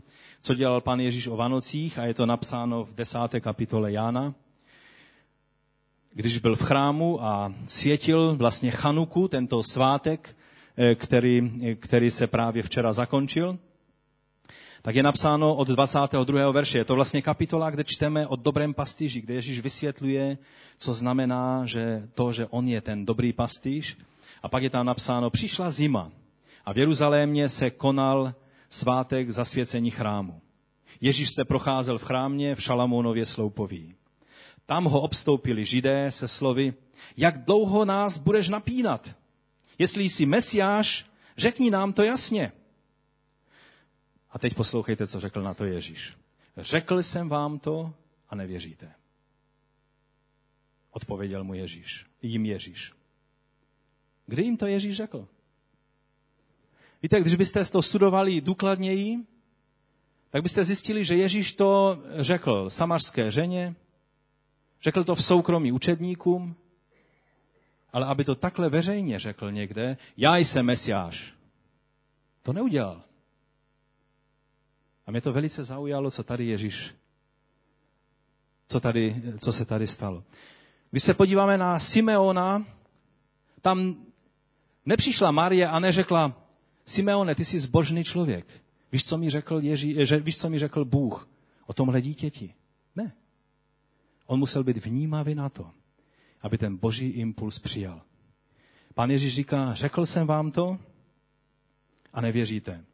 co dělal pan Ježíš o Vánocích a je to napsáno v desáté kapitole Jána. Když byl v chrámu a světil vlastně Chanuku, tento svátek, eh, který, který se právě včera zakončil, tak je napsáno od 22. verše. Je to vlastně kapitola, kde čteme o dobrém pastýži, kde Ježíš vysvětluje, co znamená, že to, že on je ten dobrý pastýž. A pak je tam napsáno, přišla zima a v Jeruzalémě se konal svátek zasvěcení chrámu. Ježíš se procházel v chrámě v Šalamónově sloupoví. Tam ho obstoupili židé se slovy, jak dlouho nás budeš napínat? Jestli jsi mesiáš, řekni nám to jasně. A teď poslouchejte, co řekl na to Ježíš. Řekl jsem vám to a nevěříte. Odpověděl mu Ježíš. Jím Ježíš. Kdy jim to Ježíš řekl? Víte, když byste to studovali důkladněji, tak byste zjistili, že Ježíš to řekl samařské ženě, řekl to v soukromí učedníkům, ale aby to takhle veřejně řekl někde, já jsem mesiáš, to neudělal. A mě to velice zaujalo, co tady Ježíš, co, tady, co se tady stalo. Když se podíváme na Simeona, tam nepřišla Marie a neřekla, Simeone, ty jsi zbožný člověk. Víš, co mi řekl, Ježí, víš, co mi řekl Bůh o tomhle dítěti? On musel být vnímavý na to, aby ten boží impuls přijal. Pán Ježíš říká, řekl jsem vám to a nevěříte.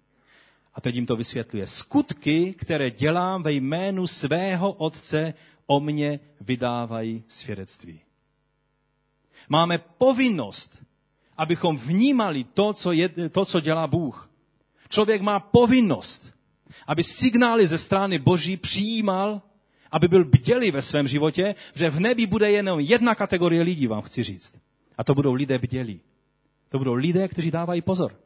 A teď jim to vysvětluje. Skutky, které dělám ve jménu svého otce, o mně vydávají svědectví. Máme povinnost, abychom vnímali to, co, je, to, co dělá Bůh. Člověk má povinnost, aby signály ze strany Boží přijímal, aby byl bdělý ve svém životě, že v nebi bude jenom jedna kategorie lidí, vám chci říct. A to budou lidé bdělí. To budou lidé, kteří dávají pozor.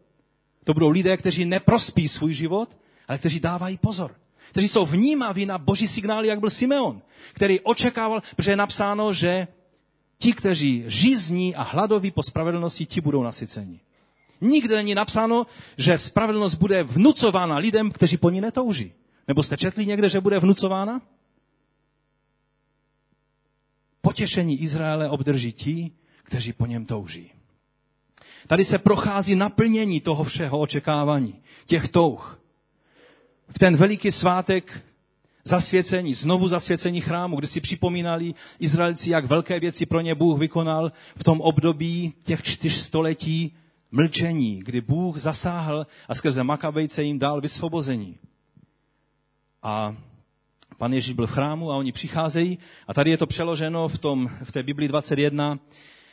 To budou lidé, kteří neprospí svůj život, ale kteří dávají pozor. Kteří jsou vnímaví na boží signály, jak byl Simeon, který očekával, protože je napsáno, že ti, kteří žízní a hladoví po spravedlnosti, ti budou nasyceni. Nikde není napsáno, že spravedlnost bude vnucována lidem, kteří po ní netouží. Nebo jste četli někde, že bude vnucována? Potěšení Izraele obdrží ti, kteří po něm touží. Tady se prochází naplnění toho všeho očekávání, těch touh. V ten veliký svátek zasvěcení, znovu zasvěcení chrámu, kdy si připomínali Izraelci, jak velké věci pro ně Bůh vykonal v tom období těch čtyř století mlčení, kdy Bůh zasáhl a skrze Makabejce jim dal vysvobození. A pan Ježíš byl v chrámu a oni přicházejí a tady je to přeloženo v, tom, v té Bibli 21,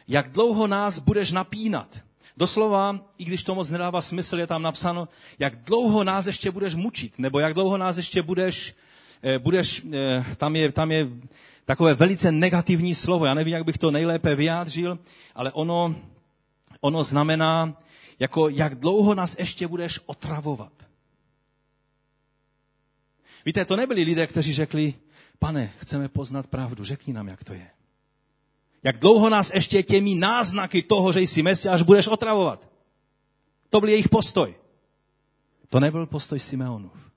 jak dlouho nás budeš napínat. Doslova, i když to moc nedává smysl, je tam napsáno, jak dlouho nás ještě budeš mučit, nebo jak dlouho nás ještě budeš, eh, budeš eh, tam, je, tam je takové velice negativní slovo. Já nevím, jak bych to nejlépe vyjádřil, ale ono, ono znamená, jako jak dlouho nás ještě budeš otravovat. Víte, to nebyli lidé, kteří řekli, pane, chceme poznat pravdu, řekni nám, jak to je. Jak dlouho nás ještě těmi náznaky toho, že jsi Mesiáš, budeš otravovat? To byl jejich postoj. To nebyl postoj Simeonův.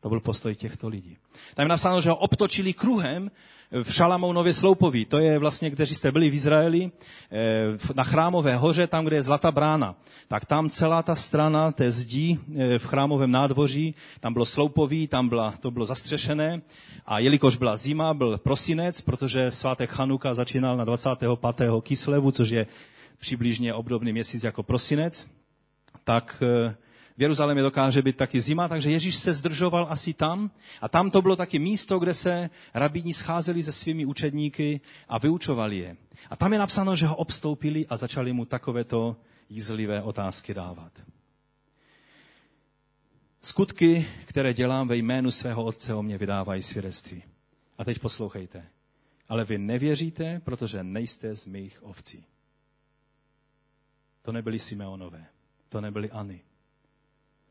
To byl postoj těchto lidí. Tam je napsáno, že ho obtočili kruhem v Šalamounově sloupoví. To je vlastně, kteří jste byli v Izraeli, eh, na chrámové hoře, tam, kde je Zlatá brána. Tak tam celá ta strana té zdí eh, v chrámovém nádvoří, tam bylo sloupoví, tam byla, to bylo zastřešené. A jelikož byla zima, byl prosinec, protože svátek Chanuka začínal na 25. Kislevu, což je přibližně obdobný měsíc jako prosinec, tak eh, v Jeruzalémě dokáže být taky zima, takže Ježíš se zdržoval asi tam a tam to bylo taky místo, kde se rabíni scházeli se svými učedníky a vyučovali je. A tam je napsáno, že ho obstoupili a začali mu takovéto jízlivé otázky dávat. Skutky, které dělám ve jménu svého otce, o mě vydávají svědectví. A teď poslouchejte. Ale vy nevěříte, protože nejste z mých ovcí. To nebyli Simeonové, to nebyli Ani,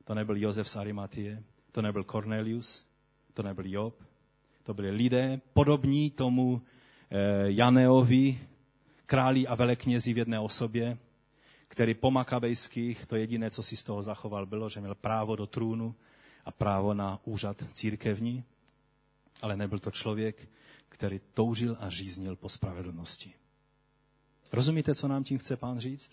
to nebyl Josef z Arimatie, to nebyl Cornelius, to nebyl Job, to byli lidé podobní tomu eh, Janeovi, králi a veleknězi v jedné osobě, který po makabejských, to jediné, co si z toho zachoval, bylo, že měl právo do trůnu a právo na úřad církevní. ale nebyl to člověk, který toužil a říznil po spravedlnosti. Rozumíte, co nám tím chce pán říct?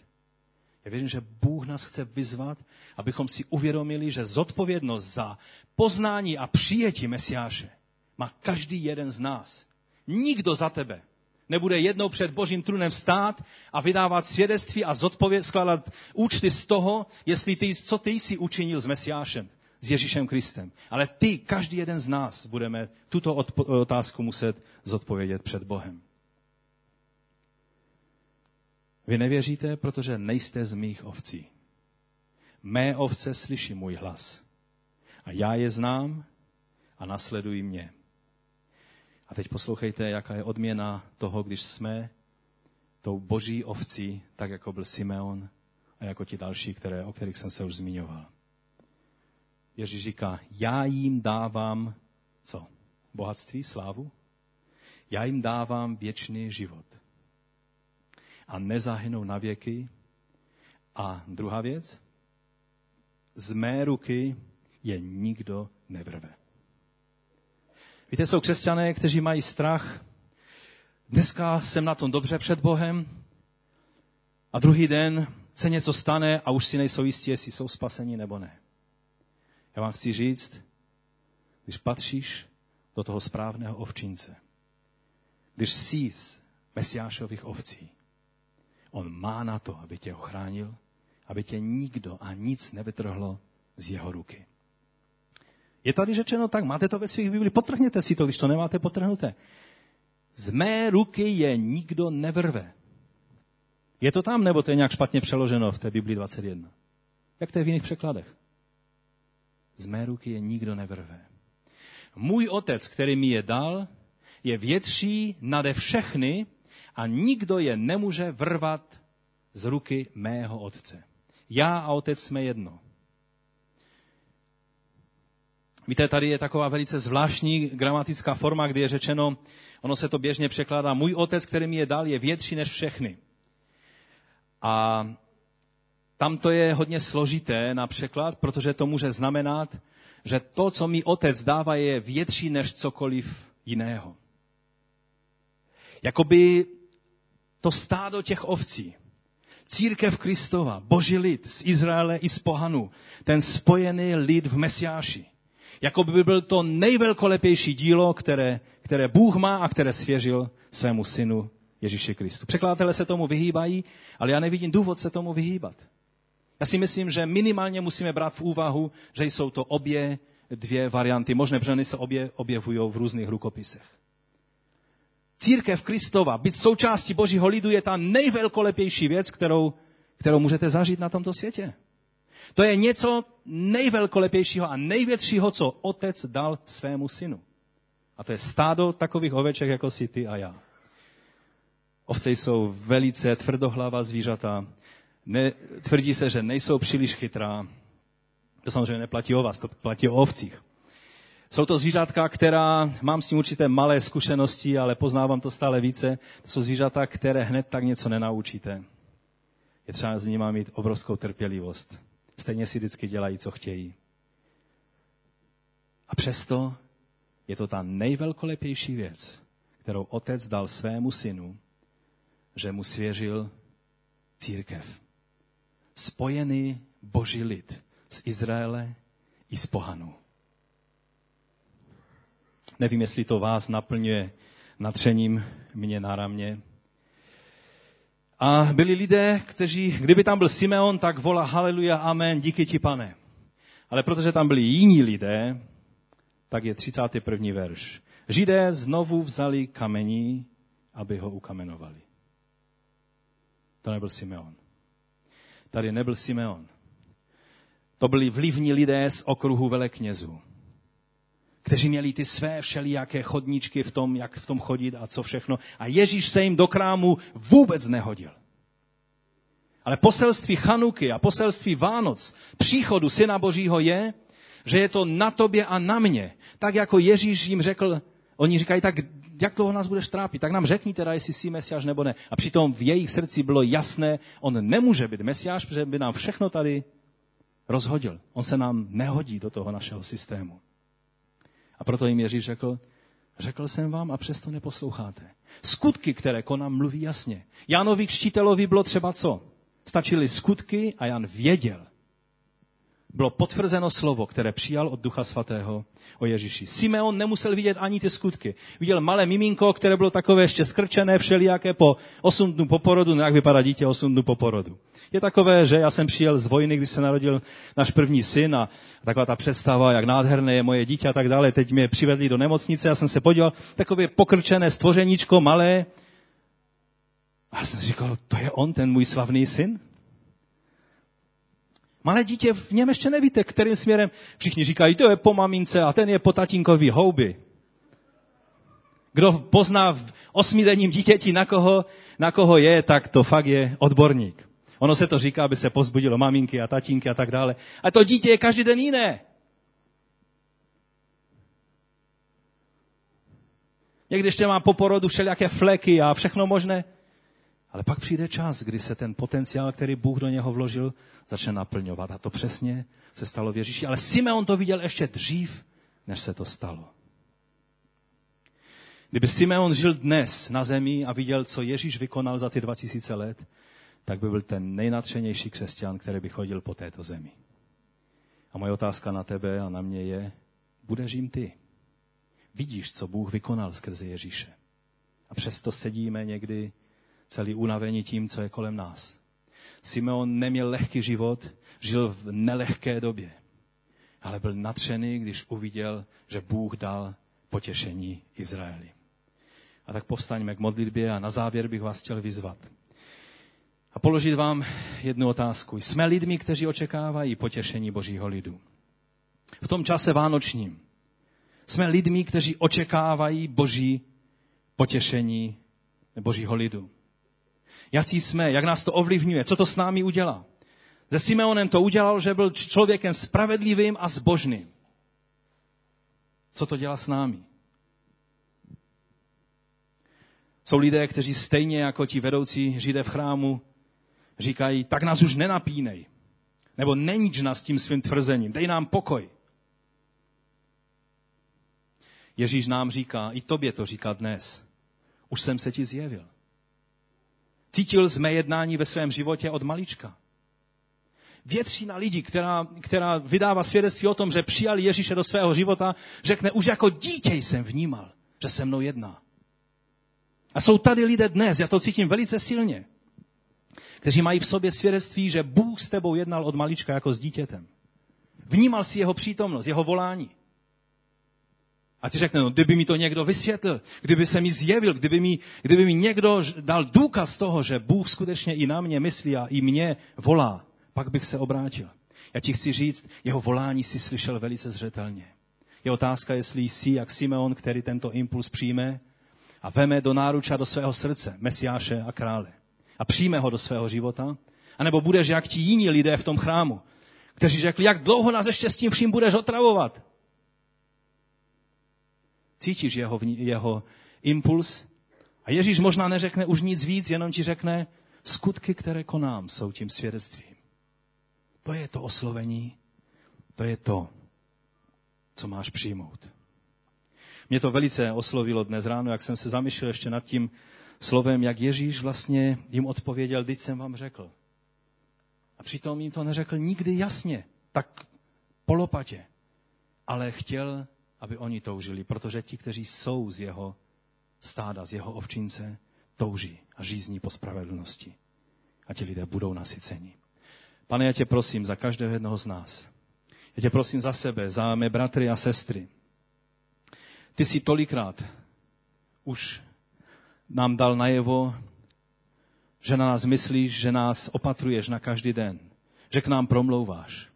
Já věřím, že Bůh nás chce vyzvat, abychom si uvědomili, že zodpovědnost za poznání a přijetí Mesiáše má každý jeden z nás. Nikdo za tebe nebude jednou před božím trunem stát a vydávat svědectví a zodpověd, skládat účty z toho, jestli ty, co ty jsi učinil s Mesiášem, s Ježíšem Kristem. Ale ty, každý jeden z nás, budeme tuto otázku muset zodpovědět před Bohem. Vy nevěříte, protože nejste z mých ovcí. Mé ovce slyší můj hlas. A já je znám a nasledují mě. A teď poslouchejte, jaká je odměna toho, když jsme tou boží ovcí, tak jako byl Simeon a jako ti další, které, o kterých jsem se už zmiňoval. Ježíš říká, já jim dávám co? Bohatství, slávu? Já jim dávám věčný život. A nezahynou na věky. A druhá věc, z mé ruky je nikdo nevrve. Víte, jsou křesťané, kteří mají strach. Dneska jsem na tom dobře před Bohem a druhý den se něco stane a už si nejsou jistí, jestli jsou spaseni nebo ne. Já vám chci říct, když patříš do toho správného ovčince, když jsi z Mesiášových ovcí, on má na to, aby tě ochránil, aby tě nikdo a nic nevytrhlo z jeho ruky. Je tady řečeno tak, máte to ve svých Biblii, potrhněte si to, když to nemáte potrhnuté. Z mé ruky je nikdo nevrve. Je to tam, nebo to je nějak špatně přeloženo v té Biblii 21? Jak to je v jiných překladech? Z mé ruky je nikdo nevrve. Můj otec, který mi je dal, je větší nade všechny a nikdo je nemůže vrvat z ruky mého otce. Já a otec jsme jedno. Víte, tady je taková velice zvláštní gramatická forma, kdy je řečeno, ono se to běžně překládá, můj otec, který mi je dal, je větší než všechny. A tam to je hodně složité na překlad, protože to může znamenat, že to, co mi otec dává, je větší než cokoliv jiného. Jakoby to stádo těch ovcí, církev Kristova, boží lid z Izraele i z pohanu, ten spojený lid v Mesiáši, jako by byl to nejvelkolepější dílo, které, které Bůh má a které svěřil svému synu Ježíši Kristu. Překladatelé se tomu vyhýbají, ale já nevidím důvod se tomu vyhýbat. Já si myslím, že minimálně musíme brát v úvahu, že jsou to obě dvě varianty. Možné břeny se obě objevují v různých rukopisech. Církev Kristova, být součástí Božího lidu je ta nejvelkolepější věc, kterou, kterou můžete zažít na tomto světě. To je něco nejvelkolepějšího a největšího, co otec dal svému synu. A to je stádo takových oveček, jako si ty a já. Ovce jsou velice tvrdohlava zvířata. Ne, tvrdí se, že nejsou příliš chytrá. To samozřejmě neplatí o vás, to platí o ovcích. Jsou to zvířatka, která, mám s tím určité malé zkušenosti, ale poznávám to stále více. To jsou zvířata, které hned tak něco nenaučíte. Je třeba s nimi mít obrovskou trpělivost. Stejně si vždycky dělají, co chtějí. A přesto je to ta nejvelkolepější věc, kterou otec dal svému synu, že mu svěřil církev. Spojený boží lid z Izraele i z pohanu. Nevím, jestli to vás naplňuje natřením mě na ramě, a byli lidé, kteří, kdyby tam byl Simeon, tak volá haleluja, amen, díky ti pane. Ale protože tam byli jiní lidé, tak je 31. verš. Židé znovu vzali kamení, aby ho ukamenovali. To nebyl Simeon. Tady nebyl Simeon. To byli vlivní lidé z okruhu veleknězů kteří měli ty své všelijaké chodníčky v tom, jak v tom chodit a co všechno. A Ježíš se jim do krámu vůbec nehodil. Ale poselství Chanuky a poselství Vánoc, příchodu Syna Božího je, že je to na tobě a na mě. Tak jako Ježíš jim řekl, oni říkají, tak jak toho nás budeš trápit? Tak nám řekni teda, jestli jsi mesiáš nebo ne. A přitom v jejich srdci bylo jasné, on nemůže být mesiáš, protože by nám všechno tady rozhodil. On se nám nehodí do toho našeho systému. A proto jim Ježíš řekl, Řekl jsem vám a přesto neposloucháte. Skutky, které konám, mluví jasně. Janovi křtitelovi bylo třeba co? Stačily skutky a Jan věděl, bylo potvrzeno slovo, které přijal od Ducha Svatého o Ježíši. Simeon nemusel vidět ani ty skutky. Viděl malé miminko, které bylo takové ještě skrčené, všelijaké po 8 dnů po porodu, no jak vypadá dítě 8 dnů po porodu. Je takové, že já jsem přijel z vojny, když se narodil náš první syn a taková ta představa, jak nádherné je moje dítě a tak dále. Teď mě přivedli do nemocnice, já jsem se podíval, takové pokrčené stvořeníčko, malé. A já jsem si říkal, to je on, ten můj slavný syn? Malé dítě v něm ještě nevíte, kterým směrem. Všichni říkají, to je po mamince a ten je po tatínkovi houby. Kdo pozná v osmidenním dítěti, na koho, na koho je, tak to fakt je odborník. Ono se to říká, aby se pozbudilo maminky a tatínky a tak dále. A to dítě je každý den jiné. Někdy ještě má po porodu všelijaké fleky a všechno možné. Ale pak přijde čas, kdy se ten potenciál, který Bůh do něho vložil, začne naplňovat. A to přesně se stalo v Ježíši. Ale Simeon to viděl ještě dřív, než se to stalo. Kdyby Simeon žil dnes na zemi a viděl, co Ježíš vykonal za ty 2000 let, tak by byl ten nejnatřenější křesťan, který by chodil po této zemi. A moje otázka na tebe a na mě je, budeš jim ty. Vidíš, co Bůh vykonal skrze Ježíše. A přesto sedíme někdy celý unavení tím, co je kolem nás. Simeon neměl lehký život, žil v nelehké době, ale byl natřený, když uviděl, že Bůh dal potěšení Izraeli. A tak povstaňme k modlitbě a na závěr bych vás chtěl vyzvat. A položit vám jednu otázku. Jsme lidmi, kteří očekávají potěšení Božího lidu. V tom čase vánočním jsme lidmi, kteří očekávají Boží potěšení Božího lidu jací jsme, jak nás to ovlivňuje, co to s námi udělá. Se Simeonem to udělal, že byl člověkem spravedlivým a zbožným. Co to dělá s námi? Jsou lidé, kteří stejně jako ti vedoucí židé v chrámu říkají, tak nás už nenapínej. Nebo neníč nás tím svým tvrzením. Dej nám pokoj. Ježíš nám říká, i tobě to říká dnes. Už jsem se ti zjevil cítil z mé jednání ve svém životě od malička. Většina lidí, která, která vydává svědectví o tom, že přijali Ježíše do svého života, řekne, už jako dítě jsem vnímal, že se mnou jedná. A jsou tady lidé dnes, já to cítím velice silně, kteří mají v sobě svědectví, že Bůh s tebou jednal od malička jako s dítětem. Vnímal si jeho přítomnost, jeho volání. A ty řekne, no, kdyby mi to někdo vysvětlil, kdyby se mi zjevil, kdyby mi, kdyby mi někdo dal důkaz toho, že Bůh skutečně i na mě myslí a i mě volá, pak bych se obrátil. Já ti chci říct, jeho volání si slyšel velice zřetelně. Je otázka, jestli jsi jak Simeon, který tento impuls přijme a veme do náruča do svého srdce Mesiáše a krále a přijme ho do svého života, anebo budeš jak ti jiní lidé v tom chrámu, kteří řekli, jak dlouho nás ještě s tím vším budeš otravovat. Cítíš jeho, jeho impuls? A Ježíš možná neřekne už nic víc, jenom ti řekne, skutky, které konám, jsou tím svědectvím. To je to oslovení, to je to, co máš přijmout. Mě to velice oslovilo dnes ráno, jak jsem se zamýšlel ještě nad tím slovem, jak Ježíš vlastně jim odpověděl, teď jsem vám řekl. A přitom jim to neřekl nikdy jasně, tak polopatě, ale chtěl aby oni toužili, protože ti, kteří jsou z jeho stáda, z jeho ovčince, touží a žízní po spravedlnosti. A ti lidé budou nasyceni. Pane, já tě prosím za každého jednoho z nás. Já tě prosím za sebe, za mé bratry a sestry. Ty jsi tolikrát už nám dal najevo, že na nás myslíš, že nás opatruješ na každý den, že k nám promlouváš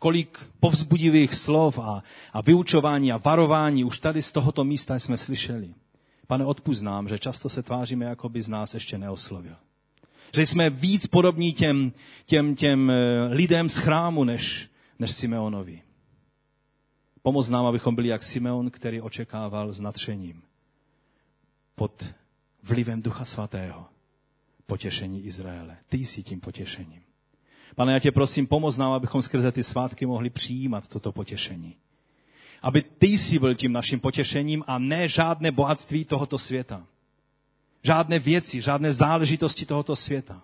kolik povzbudivých slov a, a vyučování a varování už tady z tohoto místa jsme slyšeli. Pane, odpust nám, že často se tváříme, jako by z nás ještě neoslovil. Že jsme víc podobní těm, těm, těm eh, lidem z chrámu, než, než Simeonovi. Pomoz nám, abychom byli jak Simeon, který očekával s natřením pod vlivem Ducha Svatého potěšení Izraele. Ty jsi tím potěšením. Pane, já tě prosím, pomoz nám, abychom skrze ty svátky mohli přijímat toto potěšení. Aby ty jsi byl tím naším potěšením a ne žádné bohatství tohoto světa. Žádné věci, žádné záležitosti tohoto světa,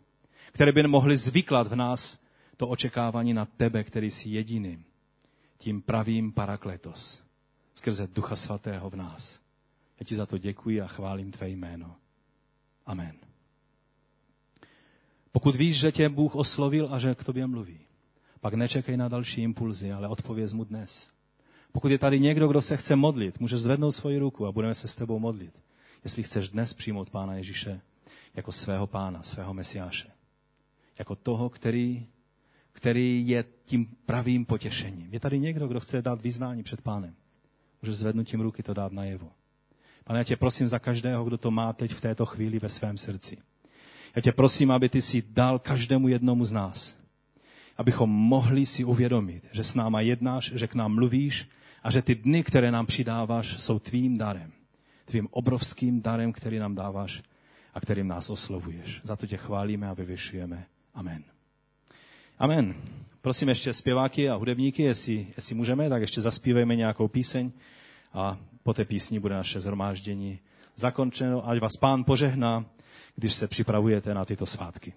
které by mohly zvyklat v nás to očekávání na tebe, který jsi jediný, tím pravým parakletos, skrze Ducha Svatého v nás. Já ti za to děkuji a chválím tvé jméno. Amen. Pokud víš, že tě Bůh oslovil a že k tobě mluví, pak nečekej na další impulzy, ale odpověz mu dnes. Pokud je tady někdo, kdo se chce modlit, můžeš zvednout svoji ruku a budeme se s tebou modlit. Jestli chceš dnes přijmout Pána Ježíše jako svého pána, svého mesiáše. Jako toho, který, který je tím pravým potěšením. Je tady někdo, kdo chce dát vyznání před pánem. Můžeš zvednutím ruky to dát najevo. Pane, já tě prosím za každého, kdo to má teď v této chvíli ve svém srdci. Já tě prosím, aby ty si dal každému jednomu z nás. Abychom mohli si uvědomit, že s náma jednáš, že k nám mluvíš a že ty dny, které nám přidáváš, jsou tvým darem. Tvým obrovským darem, který nám dáváš a kterým nás oslovuješ. Za to tě chválíme a vyvěšujeme. Amen. Amen. Prosím ještě zpěváky a hudebníky, jestli, jestli můžeme, tak ještě zaspívejme nějakou píseň a po té písni bude naše zhromáždění zakončeno. Ať vás pán požehná, když se připravujete na tyto svátky.